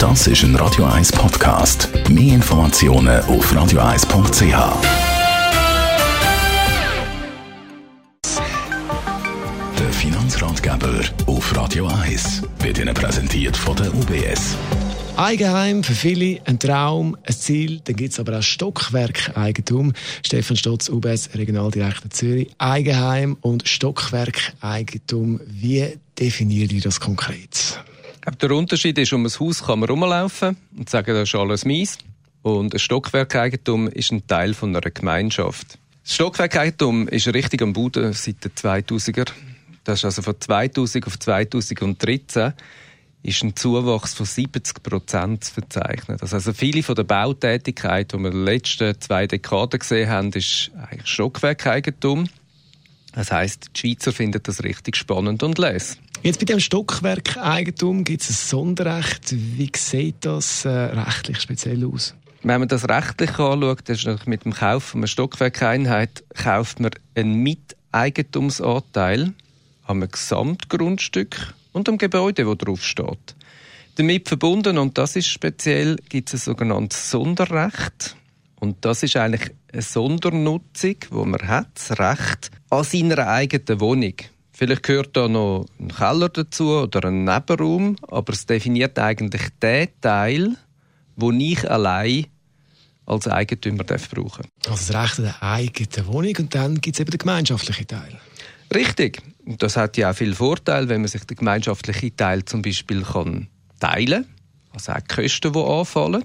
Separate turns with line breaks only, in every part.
Das ist ein Radio 1 Podcast. Mehr Informationen auf radio1.ch. Der Finanzratgeber auf Radio 1 wird Ihnen präsentiert von der UBS.
Eigenheim für viele ein Traum, ein Ziel. Dann gibt es aber auch Stockwerkeigentum. Stefan Stotz, UBS, Regionaldirektor Zürich. Eigenheim und Stockwerkeigentum. Wie definiert ihr das konkret?
Der Unterschied ist, um ein Haus kann man rumlaufen und sagen, das ist alles mies. Und ein Stockwerkeigentum ist ein Teil von einer Gemeinschaft. Das Stockwerkeigentum ist richtig am Boden seit den 2000er. Das ist also von 2000 auf 2013 ist ein Zuwachs von 70 Prozent zu verzeichnen. Also viele von der Bautätigkeit, die wir in den letzten zwei Dekaden gesehen haben, ist eigentlich Stockwerkeigentum. Das heißt, die Schweizer finden das richtig spannend und lesen.
Jetzt bei dem Stockwerkeigentum gibt es ein Sonderrecht. Wie sieht das äh, rechtlich speziell aus?
Wenn man das rechtlich anschaut, das ist mit dem Kauf einer Stockwerkeinheit, kauft man einen Miteigentumsanteil an einem Gesamtgrundstück und am Gebäude, wo drauf steht. Damit verbunden, und das ist speziell, gibt es ein sogenanntes Sonderrecht. Und das ist eigentlich eine Sondernutzung, wo man hat, das Recht an seiner eigenen Wohnung. Vielleicht gehört da noch ein Keller dazu oder ein Nebenraum, aber es definiert eigentlich den Teil, wo ich allein als Eigentümer darf brauchen
Also das Recht an der eigenen Wohnung und dann gibt es eben den gemeinschaftlichen Teil.
Richtig. Und das hat ja auch viel Vorteil, wenn man sich den gemeinschaftlichen Teil zum Beispiel kann teilen kann, also auch die Kosten, die anfallen.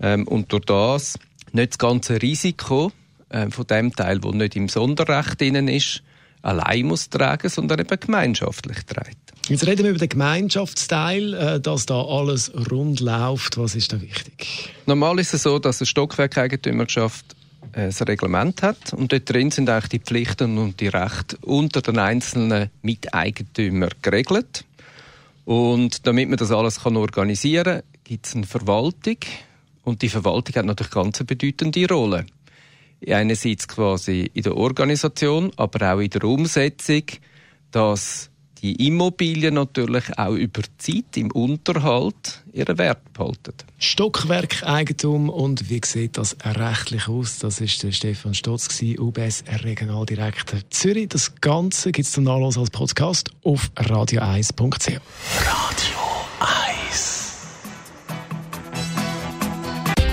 Ähm, und durch das nicht das ganze Risiko äh, von dem Teil, der nicht im Sonderrecht drin ist, allein muss tragen, sondern eben gemeinschaftlich trägt.
Jetzt reden wir über den Gemeinschaftsteil, äh, dass da alles rund läuft. Was ist da wichtig?
Normal ist es so, dass eine Stockwerkeigentümerschaft äh, ein Reglement hat und dort drin sind eigentlich die Pflichten und die Rechte unter den einzelnen Miteigentümern geregelt. Und damit man das alles kann organisieren kann, gibt es eine Verwaltung und die Verwaltung hat natürlich ganz eine bedeutende Rolle einerseits quasi in der Organisation, aber auch in der Umsetzung, dass die Immobilien natürlich auch über Zeit im Unterhalt ihren Wert behalten.
Stockwerkeigentum und wie sieht das rechtlich aus? Das ist der Stefan Stotz, UBS Regionaldirektor Zürich. Das Ganze gibt es zum Nachlass als Podcast auf radio1.ch.
Radio